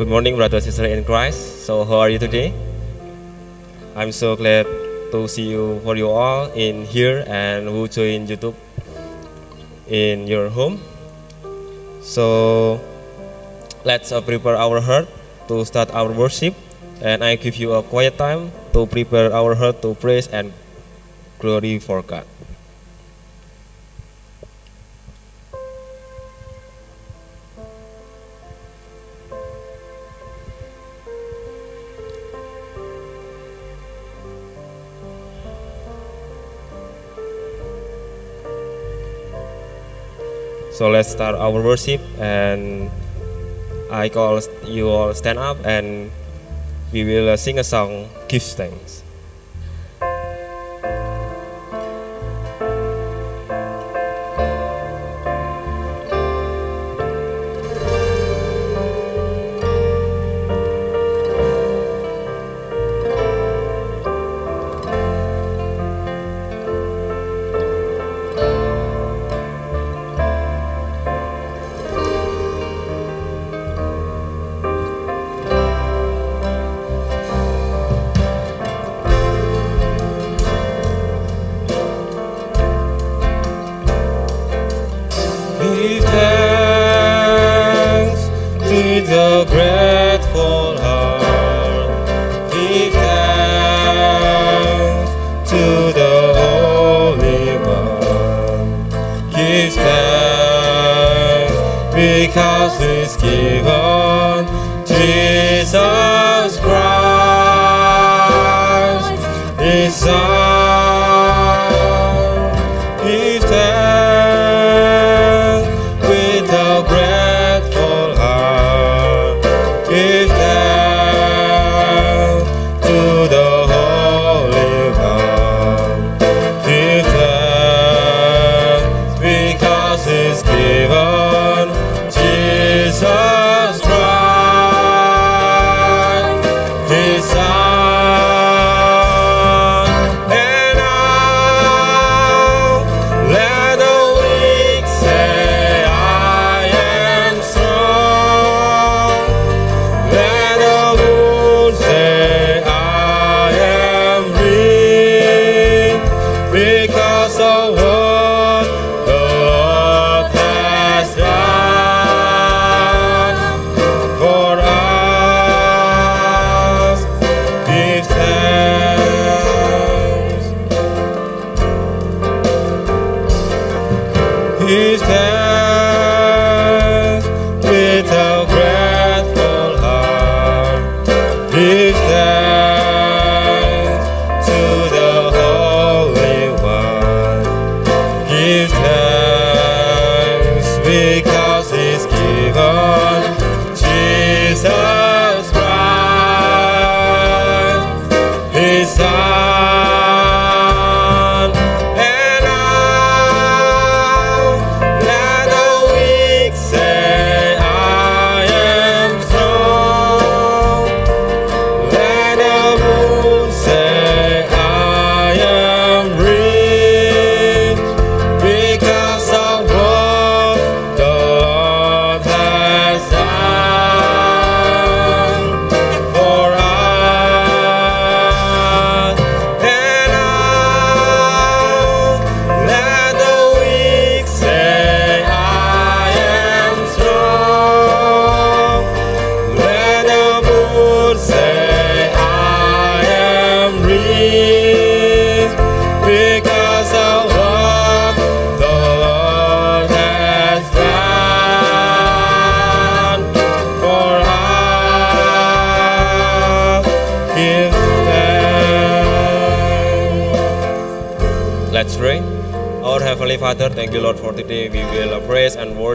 Good morning, brothers and sisters in Christ. So, how are you today? I'm so glad to see you for you all in here and who join YouTube in your home. So, let's uh, prepare our heart to start our worship, and I give you a quiet time to prepare our heart to praise and glory for God. So let's start our worship and I call you all stand up and we will sing a song, Give Thanks. Because He's given Jesus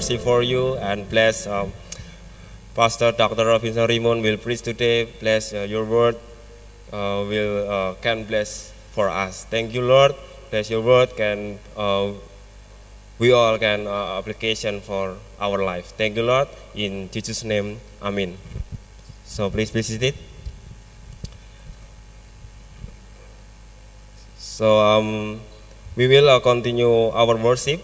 worship for you and bless um, Pastor Dr. Robinson Raymond will preach today. Bless uh, your word. Uh, will uh, can bless for us. Thank you, Lord. Bless your word. Can uh, we all can application for our life. Thank you, Lord. In Jesus' name, Amen. So please be seated. So um, we will uh, continue our worship,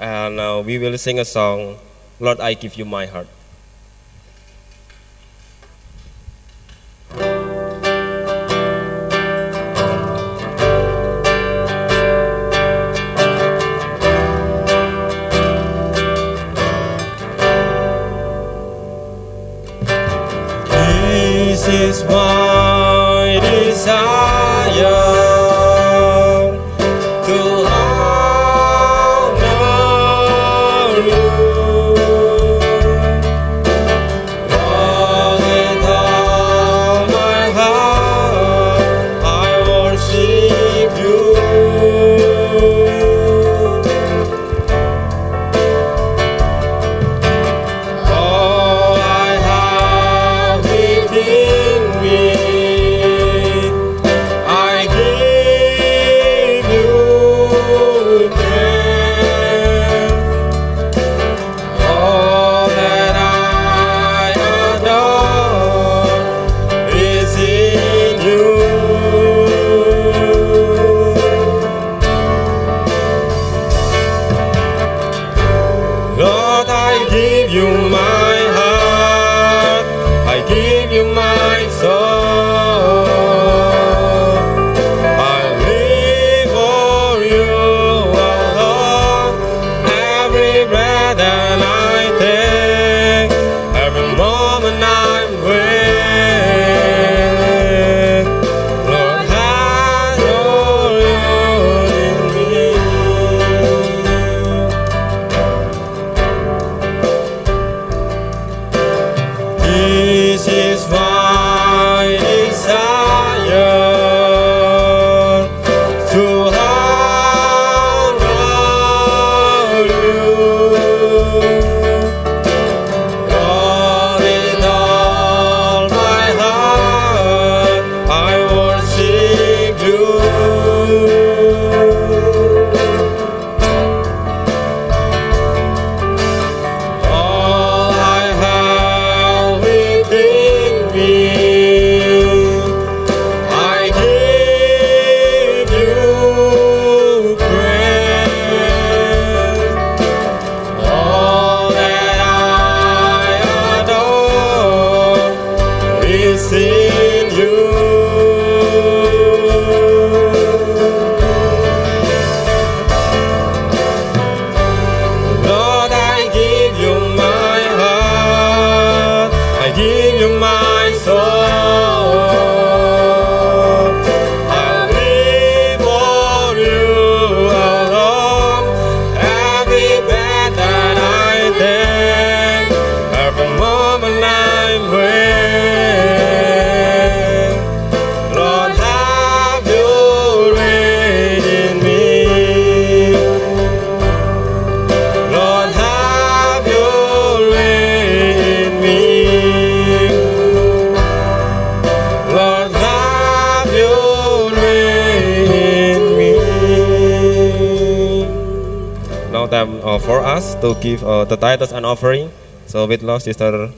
and uh, we will sing a song. Lord, I give you my heart. You. To the tithes and offering. So with Lord, Sister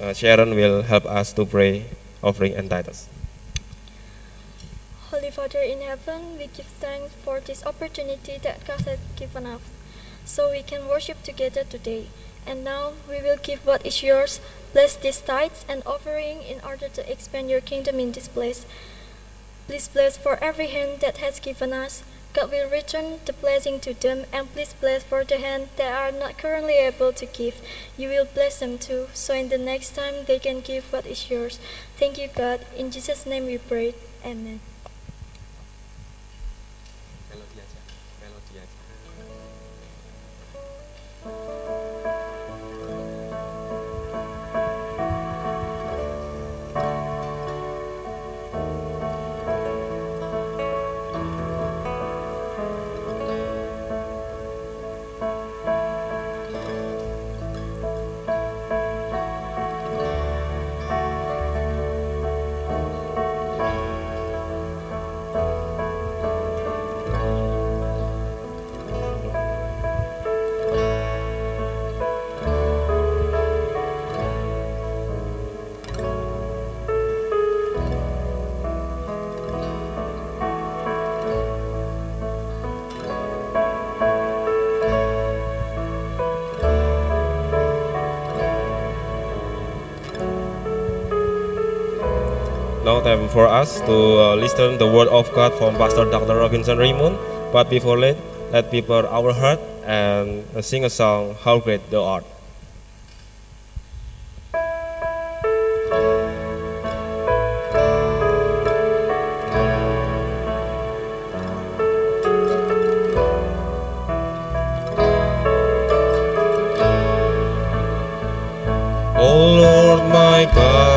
uh, Sharon will help us to pray offering and tithes. Holy Father in heaven, we give thanks for this opportunity that God has given us, so we can worship together today. And now we will give what is yours. Bless these tithes and offering in order to expand your kingdom in this place. Please bless for every hand that has given us. God will return the blessing to them, and please bless for the hand that are not currently able to give. You will bless them too, so in the next time they can give what is yours. Thank you, God. In Jesus' name we pray. Amen. Time for us to uh, listen the word of God from Pastor Dr. Robinson Raymond. But before that, let people our heart and uh, sing a song, How Great Thou Art. Oh Lord my God,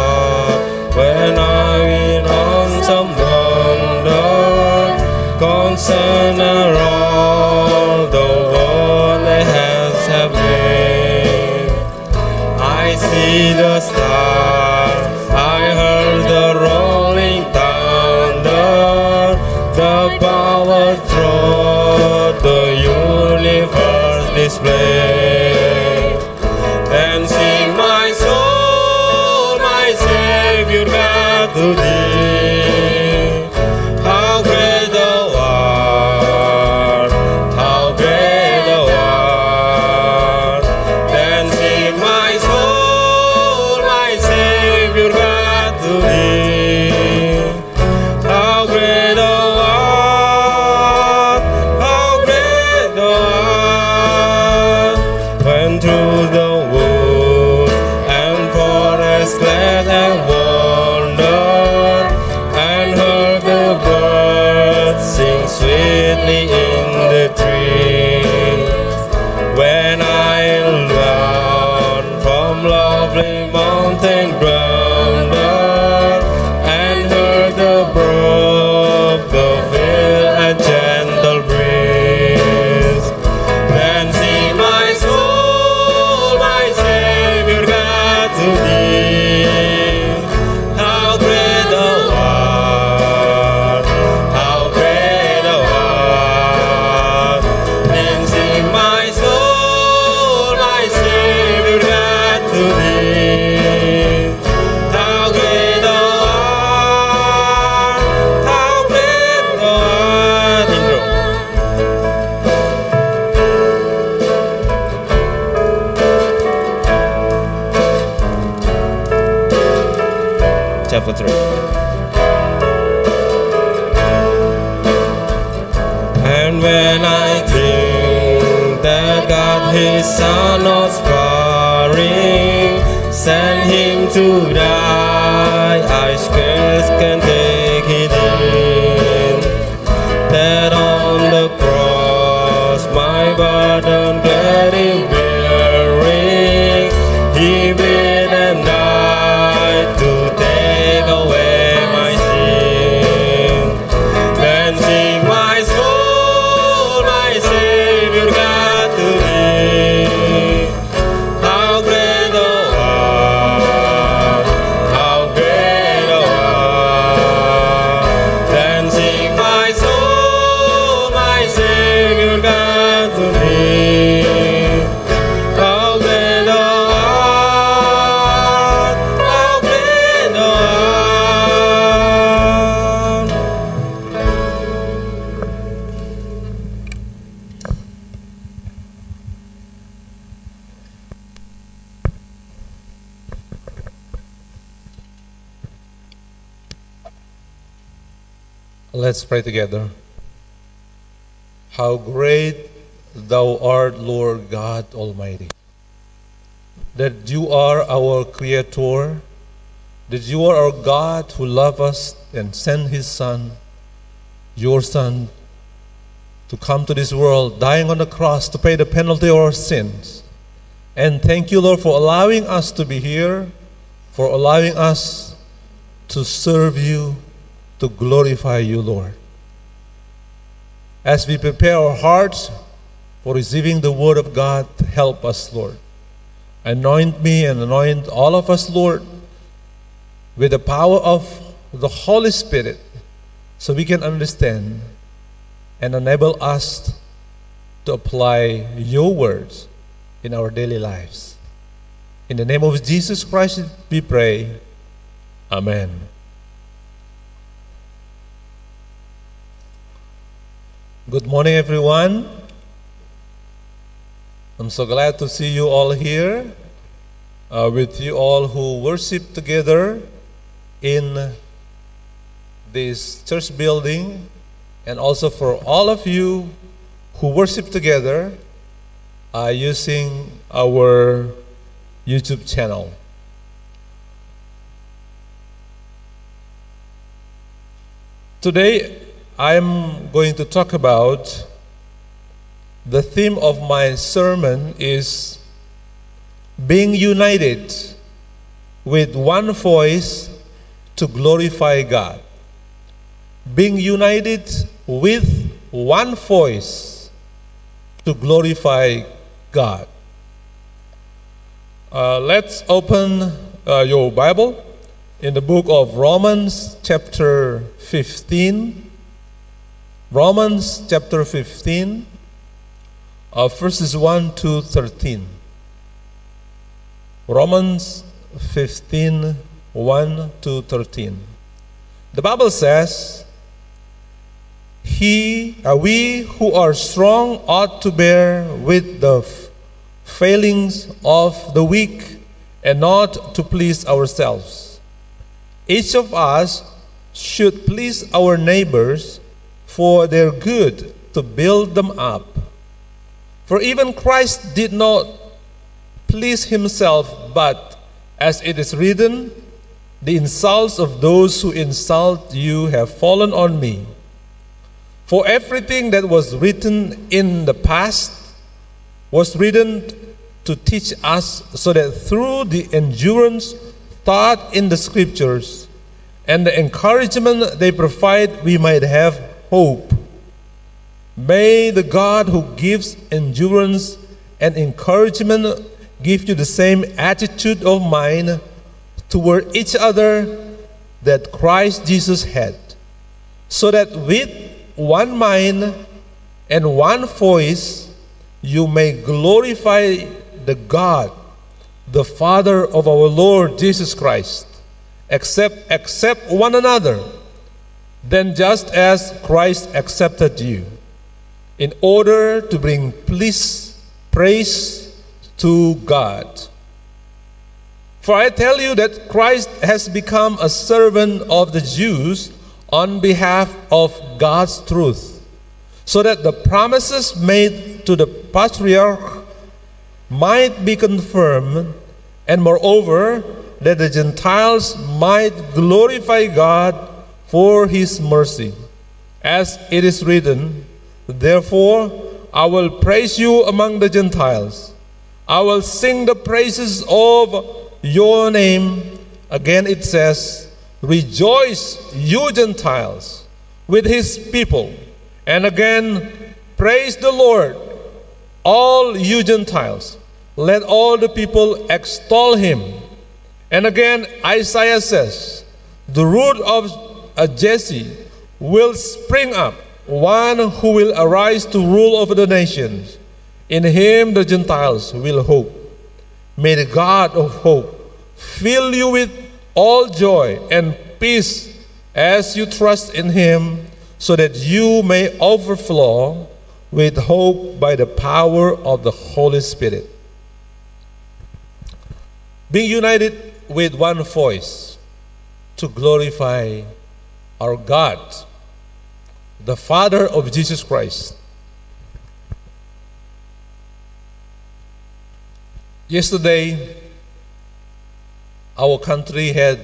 to die, art, Lord God Almighty. That you are our Creator, that you are our God who loved us and sent His Son, your Son, to come to this world, dying on the cross to pay the penalty of our sins. And thank you, Lord, for allowing us to be here, for allowing us to serve you to glorify you, Lord. As we prepare our hearts for receiving the Word of God, help us, Lord. Anoint me and anoint all of us, Lord, with the power of the Holy Spirit so we can understand and enable us to apply your words in our daily lives. In the name of Jesus Christ, we pray. Amen. Good morning, everyone. I'm so glad to see you all here uh, with you all who worship together in this church building, and also for all of you who worship together uh, using our YouTube channel. Today, I'm going to talk about the theme of my sermon is being united with one voice to glorify God. Being united with one voice to glorify God. Uh, let's open uh, your Bible in the book of Romans, chapter 15. Romans chapter 15, uh, verses 1 to 13. Romans 15, 1 to 13. The Bible says, he, uh, we who are strong ought to bear with the failings of the weak and not to please ourselves. Each of us should please our neighbors for their good to build them up. For even Christ did not please himself, but as it is written, the insults of those who insult you have fallen on me. For everything that was written in the past was written to teach us so that through the endurance taught in the scriptures and the encouragement they provide, we might have hope. May the God who gives endurance and encouragement give you the same attitude of mind toward each other that Christ Jesus had, so that with one mind and one voice you may glorify the God, the Father of our Lord Jesus Christ. Accept, accept one another, then just as Christ accepted you, in order to bring please, praise to God. For I tell you that Christ has become a servant of the Jews on behalf of God's truth, so that the promises made to the patriarch might be confirmed, and moreover, that the Gentiles might glorify God for his mercy. As it is written, Therefore I will praise you among the Gentiles. I will sing the praises of your name. Again it says, Rejoice, you Gentiles, with his people. And again, praise the Lord, all you Gentiles. Let all the people extol him. And again, Isaiah says, The root of Jesse will spring up, one who will arise to rule over the nations. In him the Gentiles will hope. May the God of hope fill you with all joy and peace as you trust in him, so that you may overflow with hope by the power of the Holy Spirit. Being united with one voice to glorify our God, the Father of Jesus Christ. Yesterday, our country had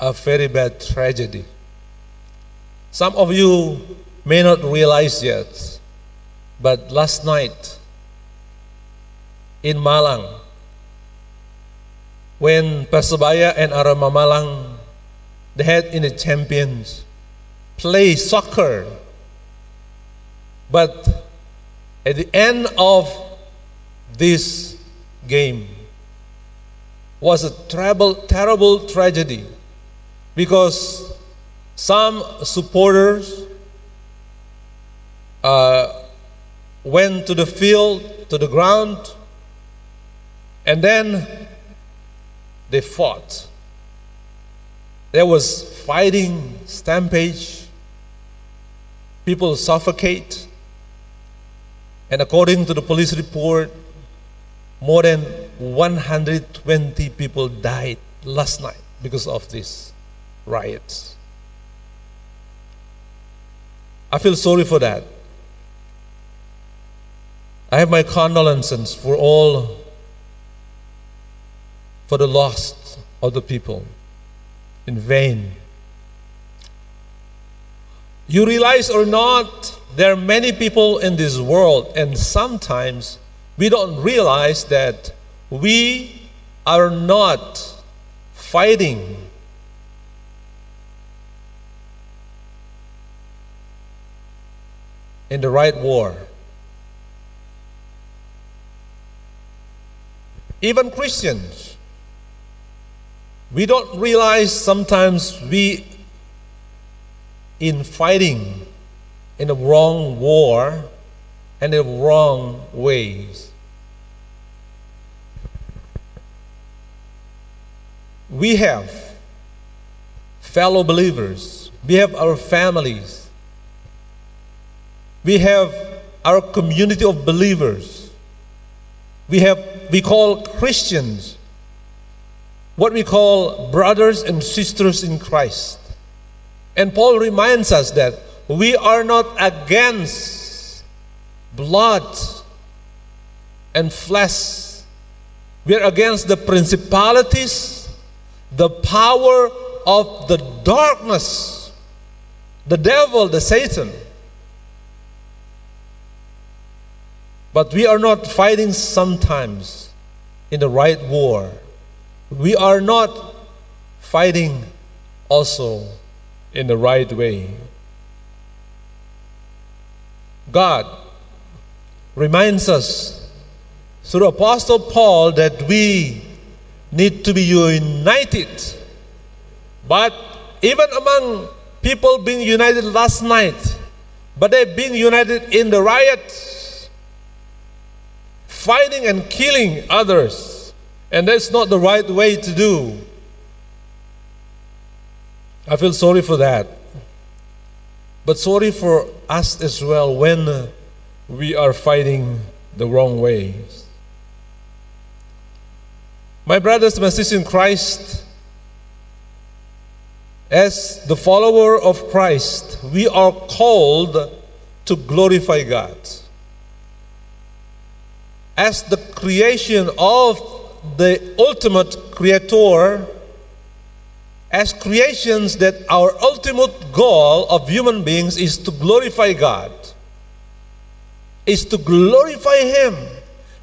a very bad tragedy. Some of you may not realize yet, but last night in Malang, when Persebaya and Arema Malang, they had in the champions, play soccer, but at the end of this game was a terrible, terrible tragedy because some supporters uh, went to the field, to the ground, and then they fought. There was fighting, stampede, people suffocate, and according to the police report, more than 120 people died last night because of these riots. I feel sorry for that. I have my condolences for all, for the lost of the people in vain. You realize or not, there are many people in this world, and sometimes we don't realize that we are not fighting in the right war. Even Christians, we don't realize sometimes we in fighting in the wrong war and the wrong ways. We have fellow believers, we have our families, we have our community of believers, we have we call Christians what we call brothers and sisters in Christ. And Paul reminds us that we are not against blood and flesh. We are against the principalities, the power of the darkness, the devil, the Satan. But we are not fighting sometimes in the right war. We are not fighting also in the right way. God reminds us through Apostle Paul that we need to be united. But even among people being united last night, but they've been united in the riots, fighting and killing others. And that's not the right way to do. I feel sorry for that. But sorry for us as well when uh, we are fighting the wrong ways. My brothers and sisters in Christ, as the follower of Christ, we are called to glorify God. As the creation of the ultimate creator, as creations, that our ultimate goal of human beings is to glorify God, is to glorify Him.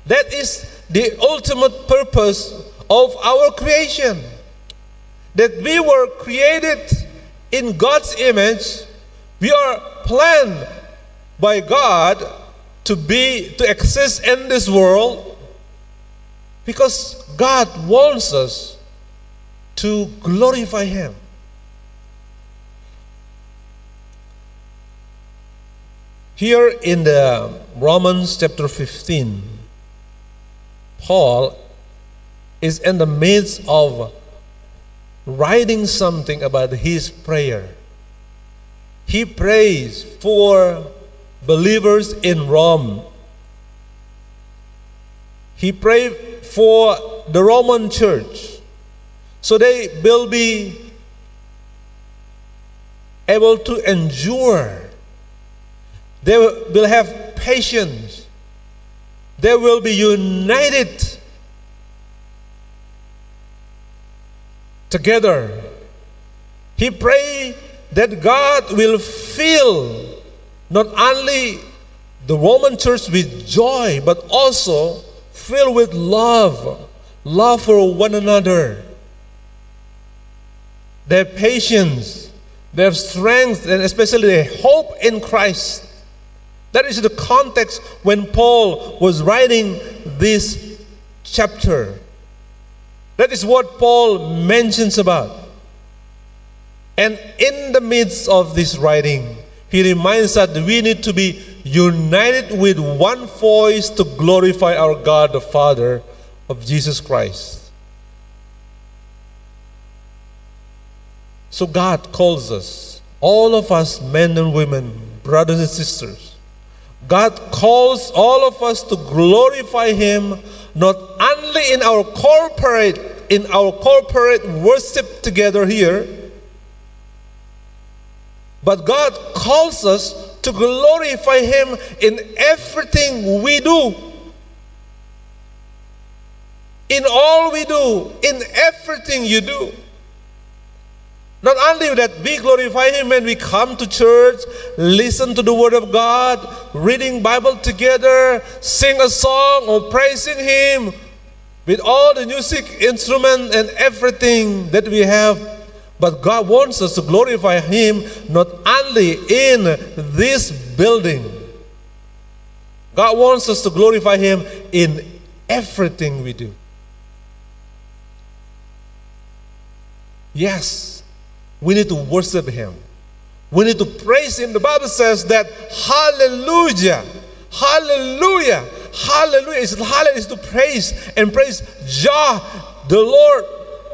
That is the ultimate purpose of our creation that we were created in God's image, we are planned by God to be to exist in this world because God wants us to glorify him. Here in the Romans chapter 15, Paul is in the midst of writing something about his prayer. He prays for believers in Rome. He prayed for the Roman church so they will be able to endure. They will have patience. They will be united together. He prayed that God will fill not only the Roman church with joy, but also fill with love, love for one another. Their patience, their strength, and especially their hope in Christ. That is the context when Paul was writing this chapter. That is what Paul mentions about. And in the midst of this writing, he reminds us that we need to be united with one voice to glorify our God, the Father of Jesus Christ. So God calls us, all of us, men and women, brothers and sisters. God calls all of us to glorify Him not only in our corporate in our corporate worship together here but God calls us to glorify him in everything we do in all we do in everything you do not only that we glorify Him when we come to church, listen to the Word of God, reading Bible together, sing a song or praising Him with all the music instrument and everything that we have. But God wants us to glorify Him not only in this building. God wants us to glorify Him in everything we do. Yes we need to worship Him. We need to praise Him. The Bible says that Hallelujah, Hallelujah, Hallelujah is Hallelujah is to praise and praise Jah, the Lord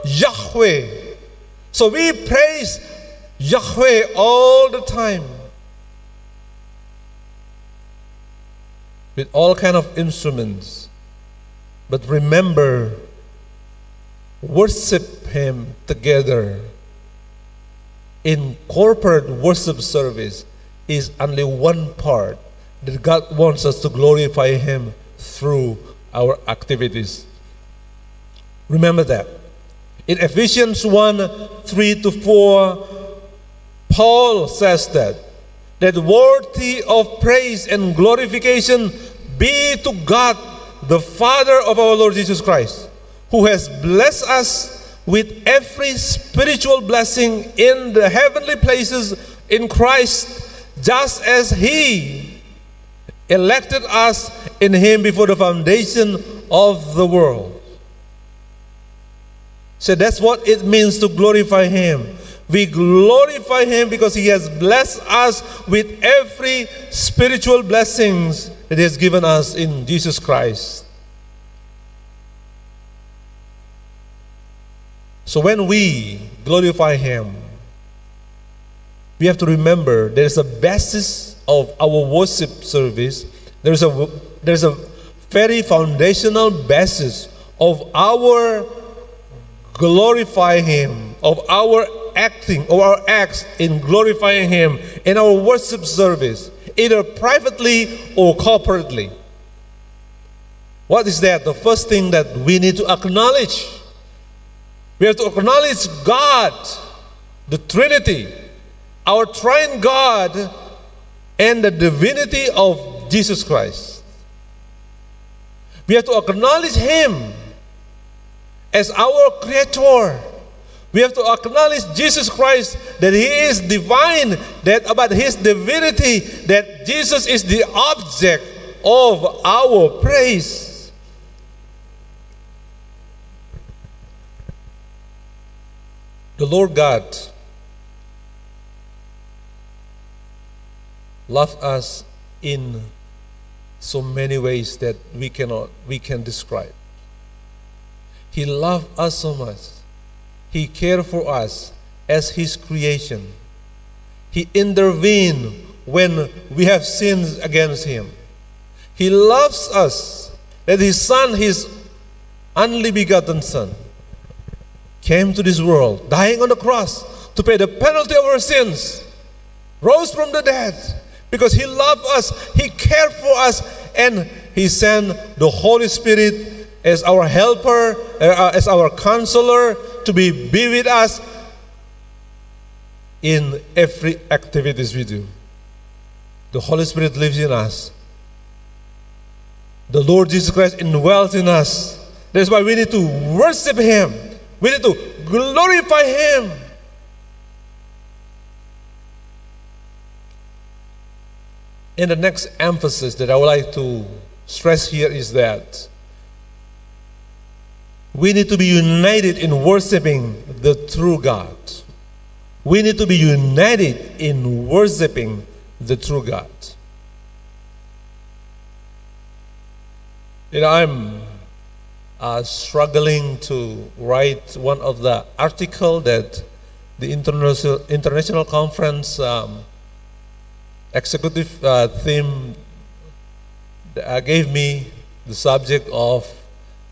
Yahweh. So we praise Yahweh all the time with all kind of instruments. But remember, worship Him together in corporate worship service is only one part that God wants us to glorify Him through our activities. Remember that. In Ephesians 1 3 to 4, Paul says that, that worthy of praise and glorification be to God, the Father of our Lord Jesus Christ, who has blessed us with every spiritual blessing in the heavenly places in Christ, just as He elected us in Him before the foundation of the world. So that's what it means to glorify Him. We glorify Him because He has blessed us with every spiritual blessings that He has given us in Jesus Christ. So when we glorify Him, we have to remember there's a basis of our worship service. There's a there's a very foundational basis of our glorify Him, of our acting, of our acts in glorifying Him in our worship service, either privately or corporately. What is that? The first thing that we need to acknowledge. We have to acknowledge God, the Trinity, our triune God, and the divinity of Jesus Christ. We have to acknowledge Him as our Creator. We have to acknowledge Jesus Christ that He is divine, that about His divinity, that Jesus is the object of our praise. The Lord God loved us in so many ways that we cannot we can describe. He loved us so much. He cared for us as his creation. He intervened when we have sinned against him. He loves us that his son, his only begotten son, came to this world, dying on the cross to pay the penalty of our sins, rose from the dead because he loved us, he cared for us, and he sent the Holy Spirit as our helper, uh, as our counselor, to be, be with us in every activities we do. The Holy Spirit lives in us. The Lord Jesus Christ indwells in us. That's why we need to worship Him. We need to glorify Him. And the next emphasis that I would like to stress here is that we need to be united in worshiping the true God. We need to be united in worshiping the true God. You know, I'm uh, struggling to write one of the article that the international international conference um, executive uh, theme uh, gave me the subject of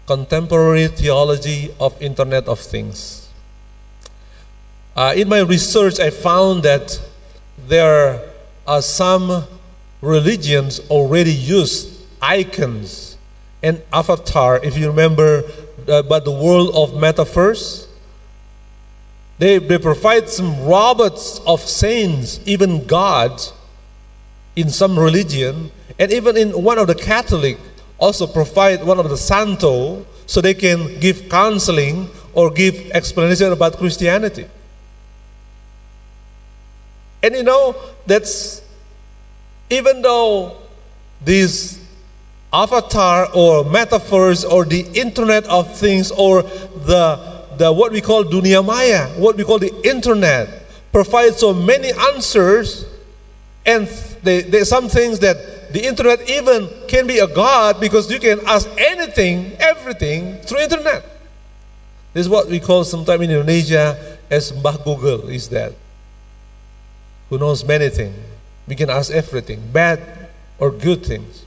contemporary theology of Internet of Things. Uh, in my research, I found that there are some religions already use icons and avatar. If you remember uh, about the world of metaverse, they, they provide some robots of saints, even gods, in some religion, and even in one of the Catholic also provide one of the santo so they can give counseling or give explanation about Christianity. And you know, that's even though these avatar or metaverse or the internet of things or the, the what we call dunia maya, what we call the internet, provide so many answers and they, there's some things that the internet even can be a god because you can ask anything, everything through internet. This is what we call sometimes in Indonesia as Mbah Google is that. Who knows many things. We can ask everything, bad or good things.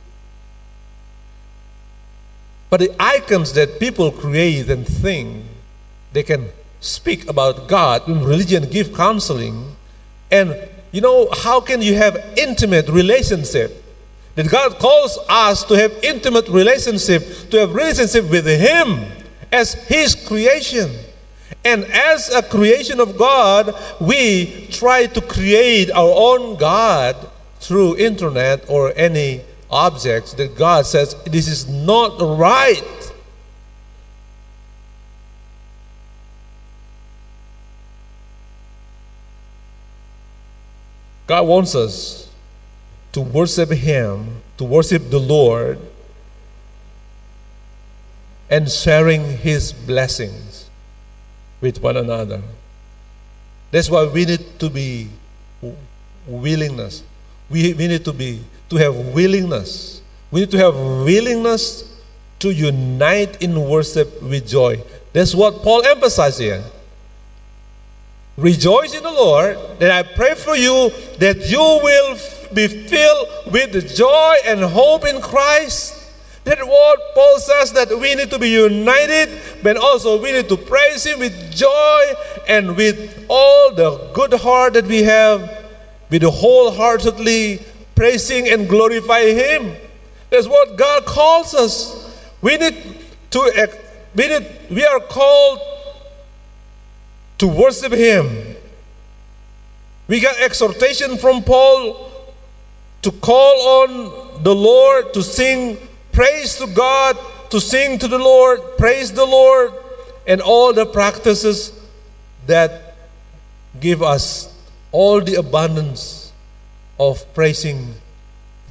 But the icons that people create and think, they can speak about God, when religion give counseling, and you know, how can you have intimate relationship that God calls us to have intimate relationship, to have relationship with Him as His creation. And as a creation of God, we try to create our own God through internet or any objects that God says this is not right. God wants us to worship Him, to worship the Lord, and sharing His blessings with one another. That's why we need to be willingness. We, we need to be to have willingness. We need to have willingness to unite in worship with joy. That's what Paul emphasized here. Rejoice in the Lord, and I pray for you that you will be filled with joy and hope in Christ That what Paul says that we need to be united, but also we need to praise Him with joy and with all the good heart that we have, with wholeheartedly praising and glorify Him. That's what God calls us. We need to we need, we are called to worship Him. We got exhortation from Paul to call on the Lord to sing praise to God, to sing to the Lord, praise the Lord, and all the practices that give us all the abundance of praising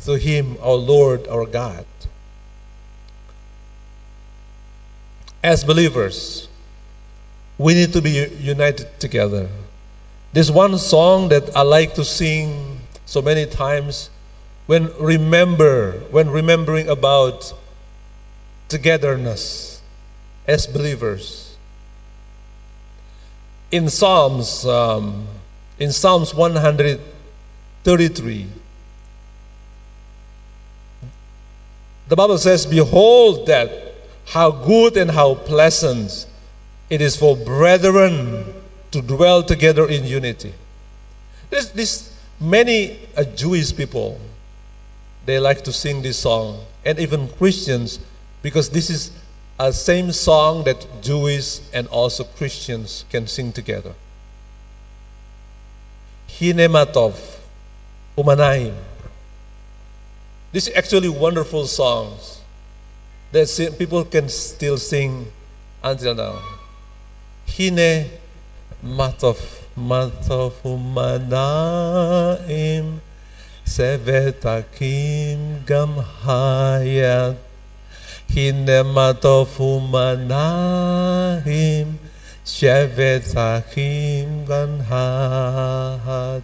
to Him, our Lord, our God. As believers, we need to be united together. There's one song that I like to sing so many times when remember when remembering about togetherness as believers in psalms um, in psalms 133 the bible says behold that how good and how pleasant it is for brethren to dwell together in unity. There's this many uh, jewish people they like to sing this song, and even Christians, because this is a same song that Jewish and also Christians can sing together. Hinematov, Umanaim. This is actually wonderful songs that people can still sing until now. Hine matov matov umanaim Sevetakim gam hayat Hinematov umanahim Shevetakim gam hayat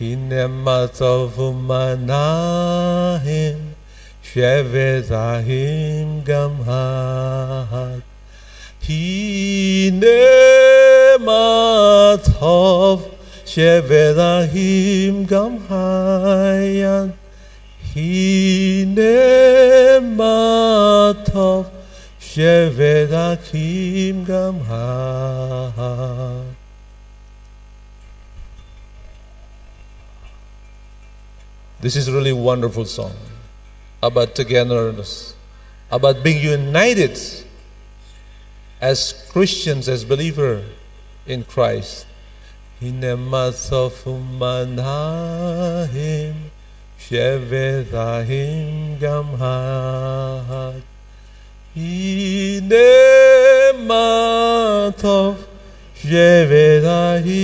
Shevedakim Gamhaya Inamatafumanaim Shevedahim Gamhaya Inamatafumanaim Shevedahim Gamhaya Hinemataf Shevedahim gam hayan Hine matov Shevedahim gam hayan This is a really wonderful song about togetherness, about being united as Christians, as believer in Christ. Shevetahim Gamhat Hinematov Shevetahim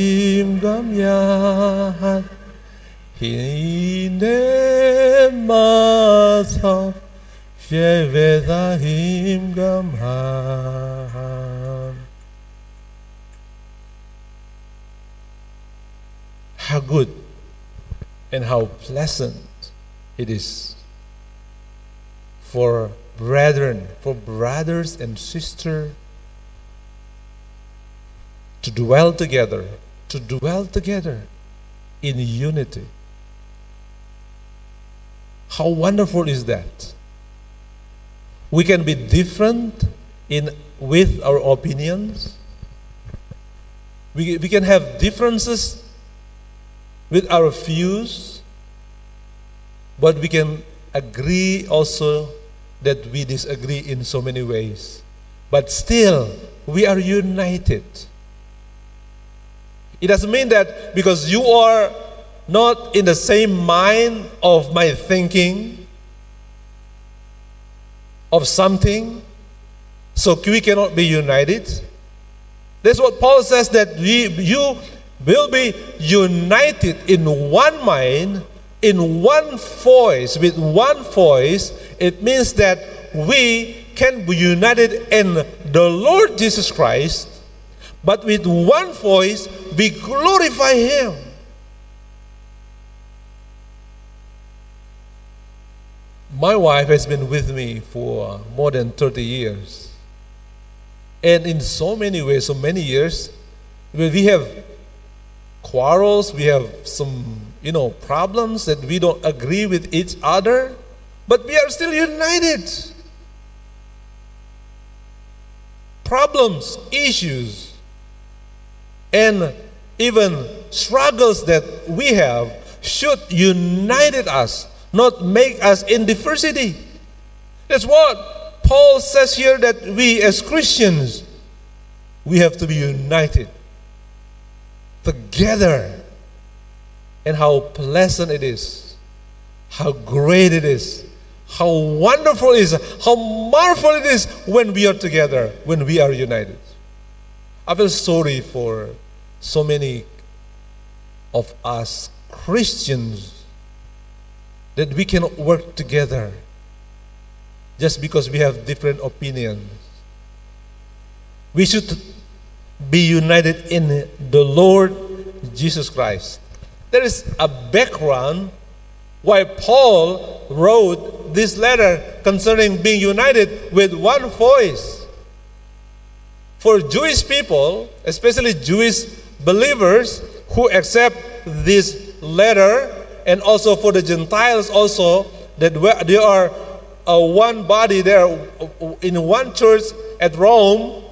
How good and how pleasant it is for brethren, for brothers and sisters to dwell together, to dwell together in unity. How wonderful is that? We can be different in with our opinions. We, we can have differences with our views, but we can agree also that we disagree in so many ways. But still, we are united. It doesn't mean that because you are not in the same mind of my thinking of something, so we cannot be united. That's what Paul says that we, you will be united in one mind, in one voice, with one voice, it means that we can be united in the Lord Jesus Christ, but with one voice we glorify Him. My wife has been with me for more than 30 years. And in so many ways, so many years, we have quarrels, we have some, you know, problems that we don't agree with each other, but we are still united. Problems, issues, and even struggles that we have should unite us, not make us in diversity. That's what Paul says here that we as Christians we have to be united together. And how pleasant it is, how great it is, how wonderful it is, how marvelous it is when we are together, when we are united. I feel sorry for so many of us Christians that we cannot work together just because we have different opinions. We should be united in the Lord Jesus Christ. There is a background why Paul wrote this letter concerning being united with one voice. For Jewish people, especially Jewish believers who accept this letter, and also for the Gentiles also, that they are a one body there in one church at Rome,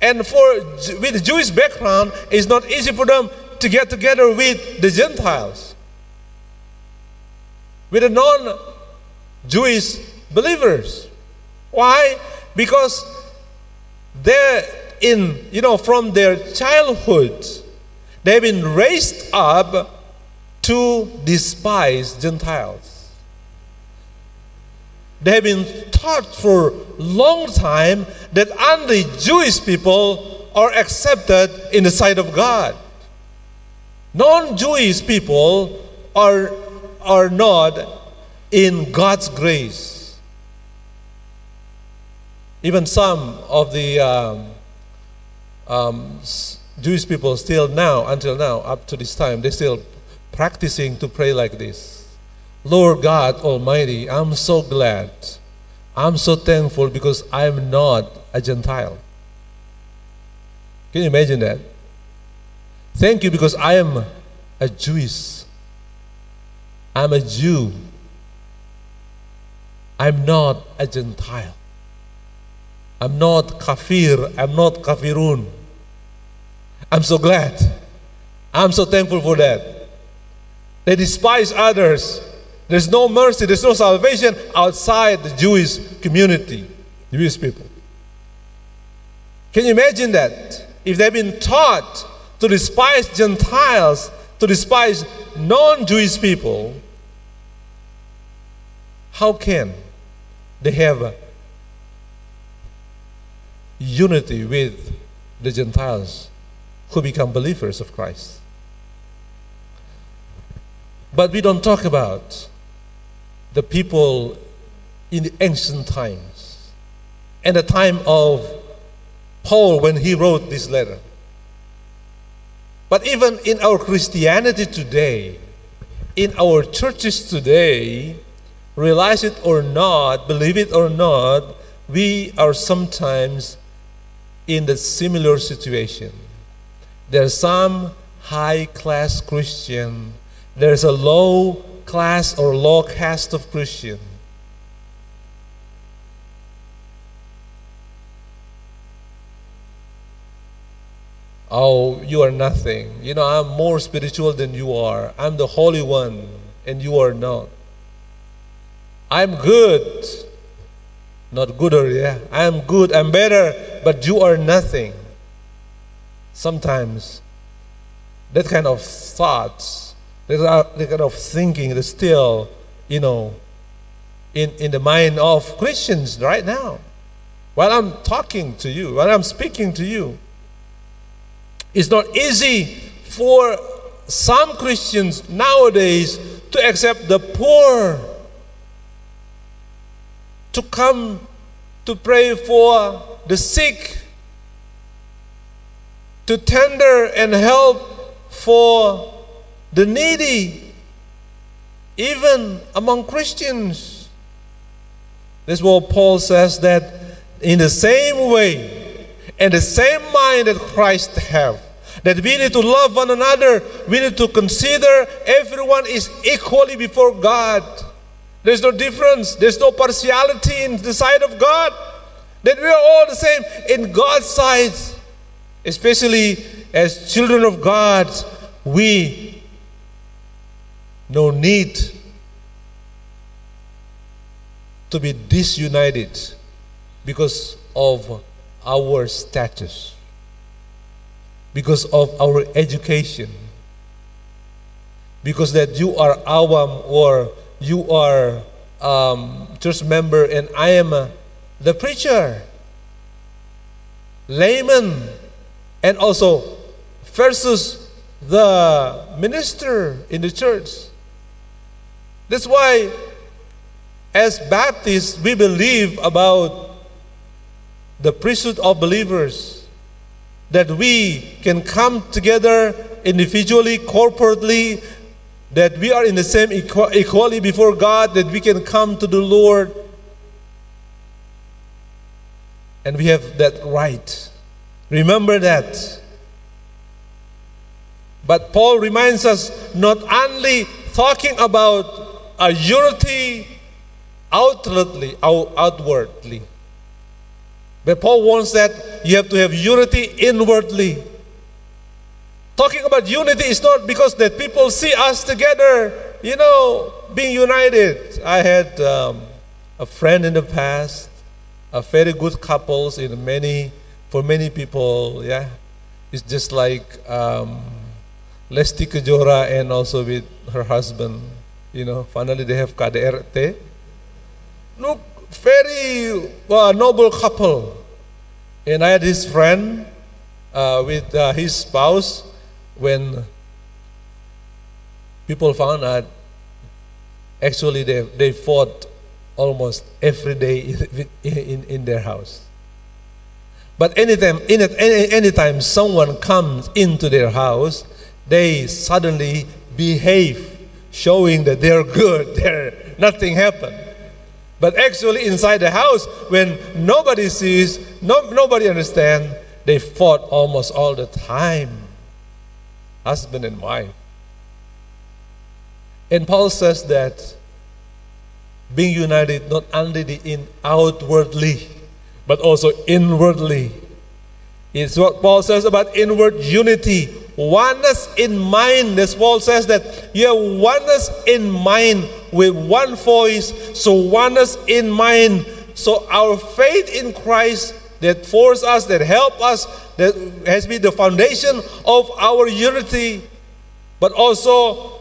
and for with Jewish background, it's not easy for them to get together with the Gentiles, with the non-Jewish believers. Why? Because they're in, you know, from their childhood, they've been raised up to despise Gentiles. They have been taught for a long time that only Jewish people are accepted in the sight of God. Non-Jewish people are, are not in God's grace. Even some of the um, um, Jewish people still now, until now, up to this time, they're still practicing to pray like this. Lord God Almighty, I'm so glad. I'm so thankful because I'm not a Gentile. Can you imagine that? Thank you because I am a Jewish. I'm a Jew. I'm not a Gentile. I'm not kafir. I'm not kafirun. I'm so glad. I'm so thankful for that. They despise others there's no mercy, there's no salvation outside the Jewish community, Jewish people. Can you imagine that? If they've been taught to despise Gentiles, to despise non Jewish people, how can they have unity with the Gentiles who become believers of Christ? But we don't talk about the people in the ancient times and the time of Paul when he wrote this letter. But even in our Christianity today, in our churches today, realize it or not, believe it or not, we are sometimes in the similar situation. There are some high class Christian, there's a low class or low caste of Christian. Oh, you are nothing. You know, I'm more spiritual than you are. I'm the Holy One, and you are not. I'm good. Not gooder, yeah. I'm good, I'm better, but you are nothing. Sometimes that kind of thoughts there's a kind of thinking that's still, you know, in, in the mind of Christians right now. While I'm talking to you, while I'm speaking to you, it's not easy for some Christians nowadays to accept the poor, to come to pray for the sick, to tender and help for the needy, even among Christians. This is what Paul says that in the same way and the same mind that Christ have, that we need to love one another, we need to consider everyone is equally before God. There's no difference, there's no partiality in the sight of God. That we are all the same in God's sight. Especially as children of God, we no need to be disunited because of our status, because of our education, because that you are awam or you are um, church member and I am a, the preacher, layman, and also versus the minister in the church. That's why, as Baptists, we believe about the priesthood of believers that we can come together individually, corporately, that we are in the same equality before God, that we can come to the Lord. And we have that right. Remember that. But Paul reminds us not only talking about a unity outwardly, outwardly. But Paul wants that you have to have unity inwardly. Talking about unity is not because that people see us together, you know, being united. I had um, a friend in the past, a very good couples in many, for many people, yeah. It's just like um, Lesti Kejora and also with her husband, you know, finally they have KDRT. Look, very uh, noble couple. And I had this friend uh, with uh, his spouse when people found out actually they, they fought almost every day in, in, in their house. But anytime, any, anytime someone comes into their house, they suddenly behave, showing that they're good, they're, nothing happened. But actually, inside the house, when nobody sees, no, nobody understands, they fought almost all the time husband and wife. And Paul says that being united not only in outwardly, but also inwardly. It's what Paul says about inward unity. Oneness in mind. This Paul says that you have oneness in mind with one voice. So oneness in mind. So our faith in Christ that force us, that help us, that has been the foundation of our unity, but also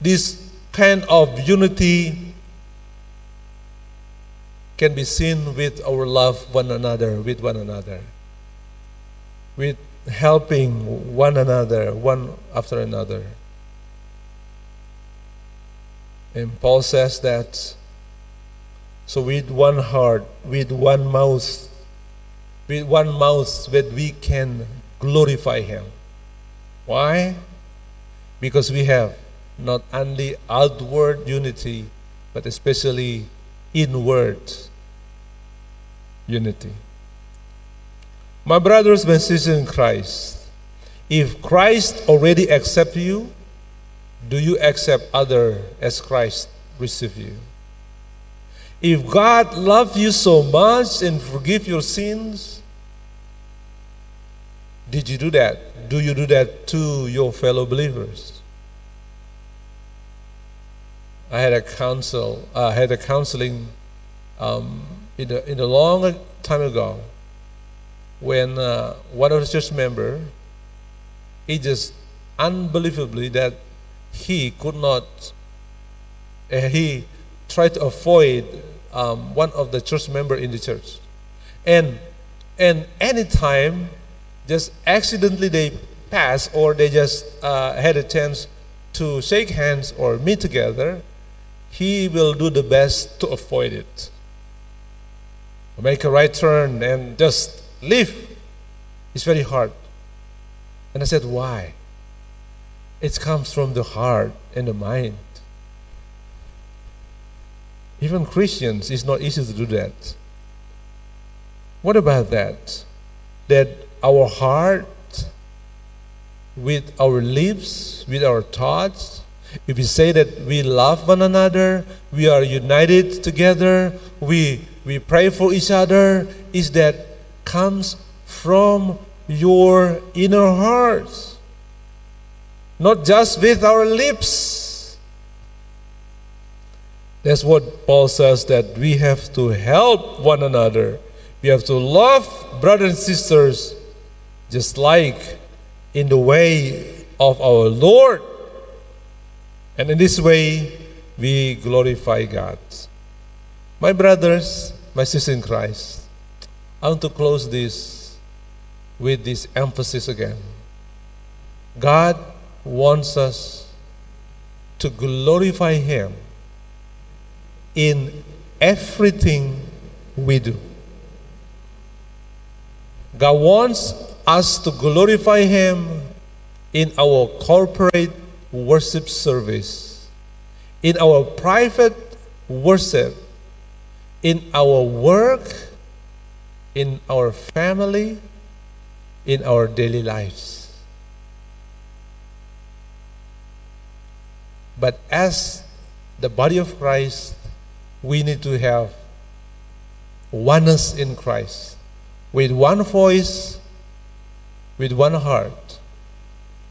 this kind of unity can be seen with our love one another, with one another, with helping one another, one after another. And Paul says that so with one heart, with one mouth, with one mouth that we can glorify Him. Why? Because we have not only outward unity, but especially inward unity. My brothers and sisters in Christ, if Christ already accept you, do you accept other as Christ receive you? If God loves you so much and forgive your sins, did you do that? Do you do that to your fellow believers? I had a counsel. I uh, had a counseling um, in a in a long time ago when uh, one of the church member, he just unbelievably that he could not. Uh, he tried to avoid um, one of the church member in the church. And and anytime just accidentally they pass or they just uh, had a chance to shake hands or meet together, he will do the best to avoid it. Make a right turn and just leave. It's very hard. And I said, Why? It comes from the heart and the mind. Even Christians, it's not easy to do that. What about that? That our heart, with our lips, with our thoughts, if we say that we love one another, we are united together, we, we pray for each other, is that comes from your inner heart, Not just with our lips. That's what Paul says that we have to help one another. We have to love brothers and sisters just like in the way of our Lord. And in this way, we glorify God. My brothers, my sisters in Christ, I want to close this with this emphasis again. God wants us to glorify Him in everything we do. God wants us to glorify Him in our corporate worship service, in our private worship, in our work, in our family, in our daily lives. But as the body of Christ, we need to have oneness in Christ with one voice, with one heart,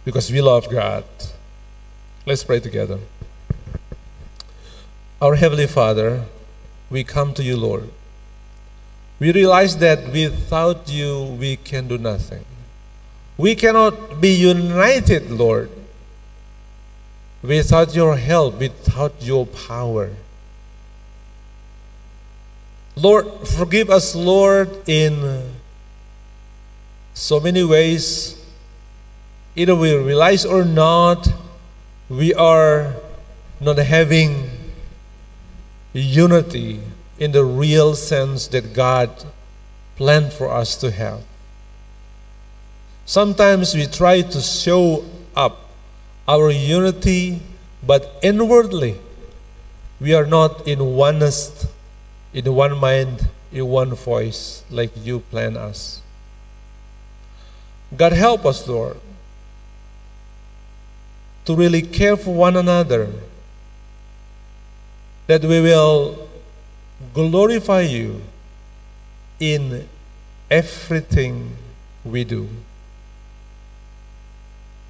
because we love God. Let's pray together. Our Heavenly Father, we come to you, Lord. We realize that without you, we can do nothing. We cannot be united, Lord, without your help, without your power. Lord, forgive us, Lord, in so many ways. Either we realize or not, we are not having unity in the real sense that God planned for us to have. Sometimes we try to show up our unity, but inwardly we are not in oneness in one mind, in one voice, like you plan us. God help us, Lord, to really care for one another, that we will glorify you in everything we do.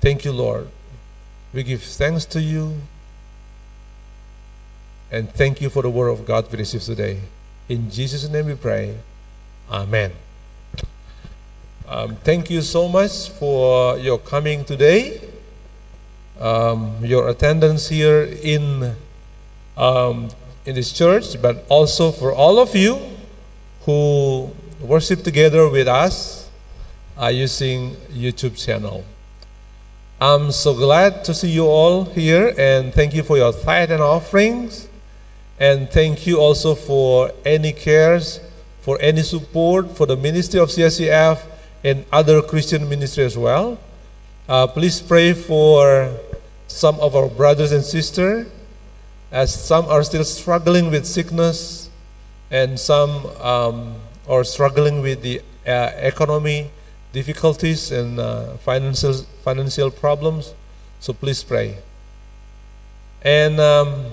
Thank you, Lord. We give thanks to you and thank you for the word of God we received today. In Jesus' name we pray. Amen. Um, thank you so much for your coming today, um, your attendance here in, um, in this church, but also for all of you who worship together with us uh, using YouTube channel. I'm so glad to see you all here and thank you for your tithe and offerings. And thank you also for any cares, for any support for the ministry of CSCF and other Christian ministry as well. Uh, please pray for some of our brothers and sisters, as some are still struggling with sickness, and some um, are struggling with the uh, economy difficulties and uh, financial financial problems. So please pray. And um,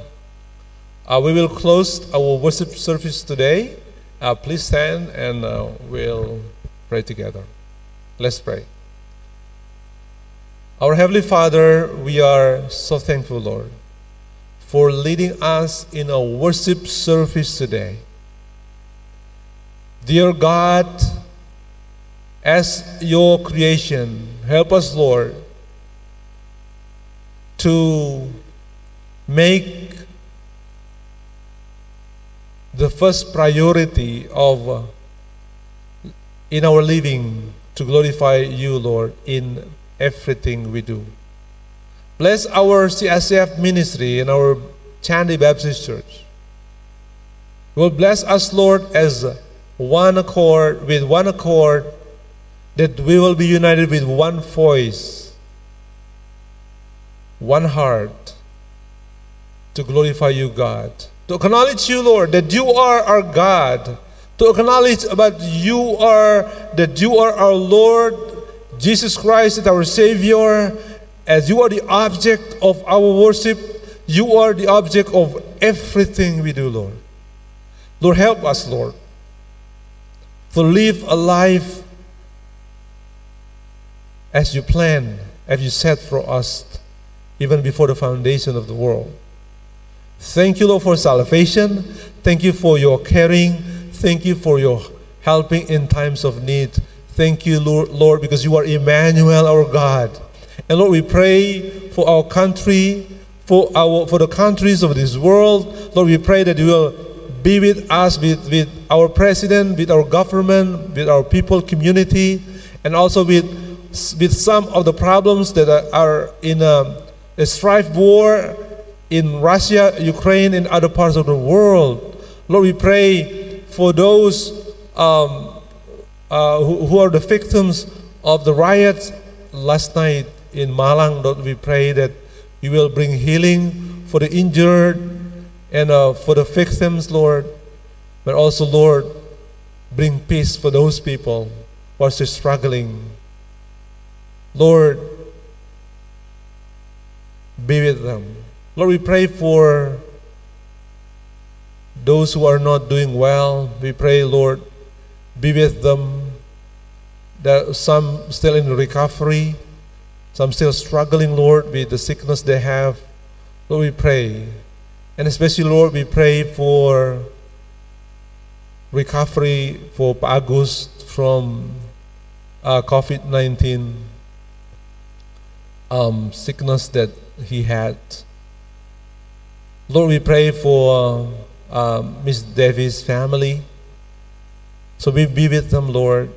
uh, we will close our worship service today. Uh, please stand and uh, we'll pray together. Let's pray. Our Heavenly Father, we are so thankful, Lord, for leading us in a worship service today. Dear God, as your creation, help us, Lord, to make the first priority of uh, in our living to glorify you, Lord, in everything we do. Bless our CSF ministry and our Chandy Baptist Church. Will bless us, Lord, as one accord, with one accord, that we will be united with one voice, one heart, to glorify you, God. To acknowledge you, Lord, that you are our God. To acknowledge that you are that you are our Lord, Jesus Christ is our Savior, as you are the object of our worship, you are the object of everything we do, Lord. Lord, help us, Lord, to live a life as you plan, as you set for us, even before the foundation of the world. Thank you, Lord, for salvation. Thank you for your caring. Thank you for your helping in times of need. Thank you, Lord, Lord, because you are Emmanuel, our God. And Lord, we pray for our country, for our for the countries of this world. Lord, we pray that you will be with us, with, with our president, with our government, with our people, community, and also with with some of the problems that are, are in a, a strife war in Russia, Ukraine, and other parts of the world. Lord, we pray for those um, uh, who, who, are the victims of the riots last night in Malang. Lord, we pray that you will bring healing for the injured and uh, for the victims, Lord. But also, Lord, bring peace for those people who are still struggling. Lord, be with them. Lord, we pray for those who are not doing well. We pray, Lord, be with them. There some still in recovery, some still struggling, Lord, with the sickness they have. Lord, we pray. And especially, Lord, we pray for recovery for August from uh, COVID 19 um, sickness that he had. Lord, we pray for uh, Miss Davis' family. So we be with them, Lord.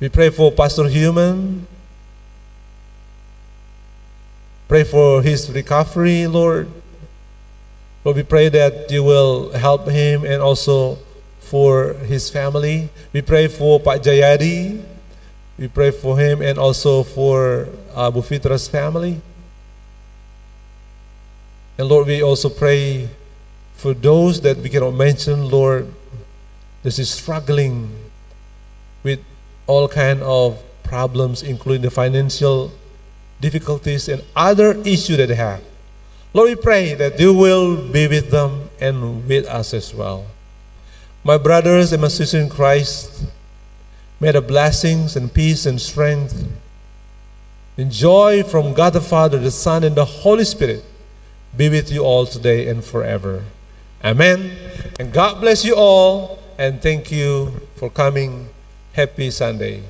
We pray for Pastor Human. Pray for his recovery, Lord. Lord, we pray that you will help him and also for his family. We pray for Pak Jayadi. We pray for him and also for uh, Bufitra's family. And Lord, we also pray for those that we cannot mention, Lord, this is struggling with all kind of problems, including the financial difficulties and other issues that they have. Lord, we pray that you will be with them and with us as well. My brothers and my sisters in Christ, may the blessings and peace and strength and joy from God the Father, the Son, and the Holy Spirit be with you all today and forever. Amen. And God bless you all, and thank you for coming. Happy Sunday.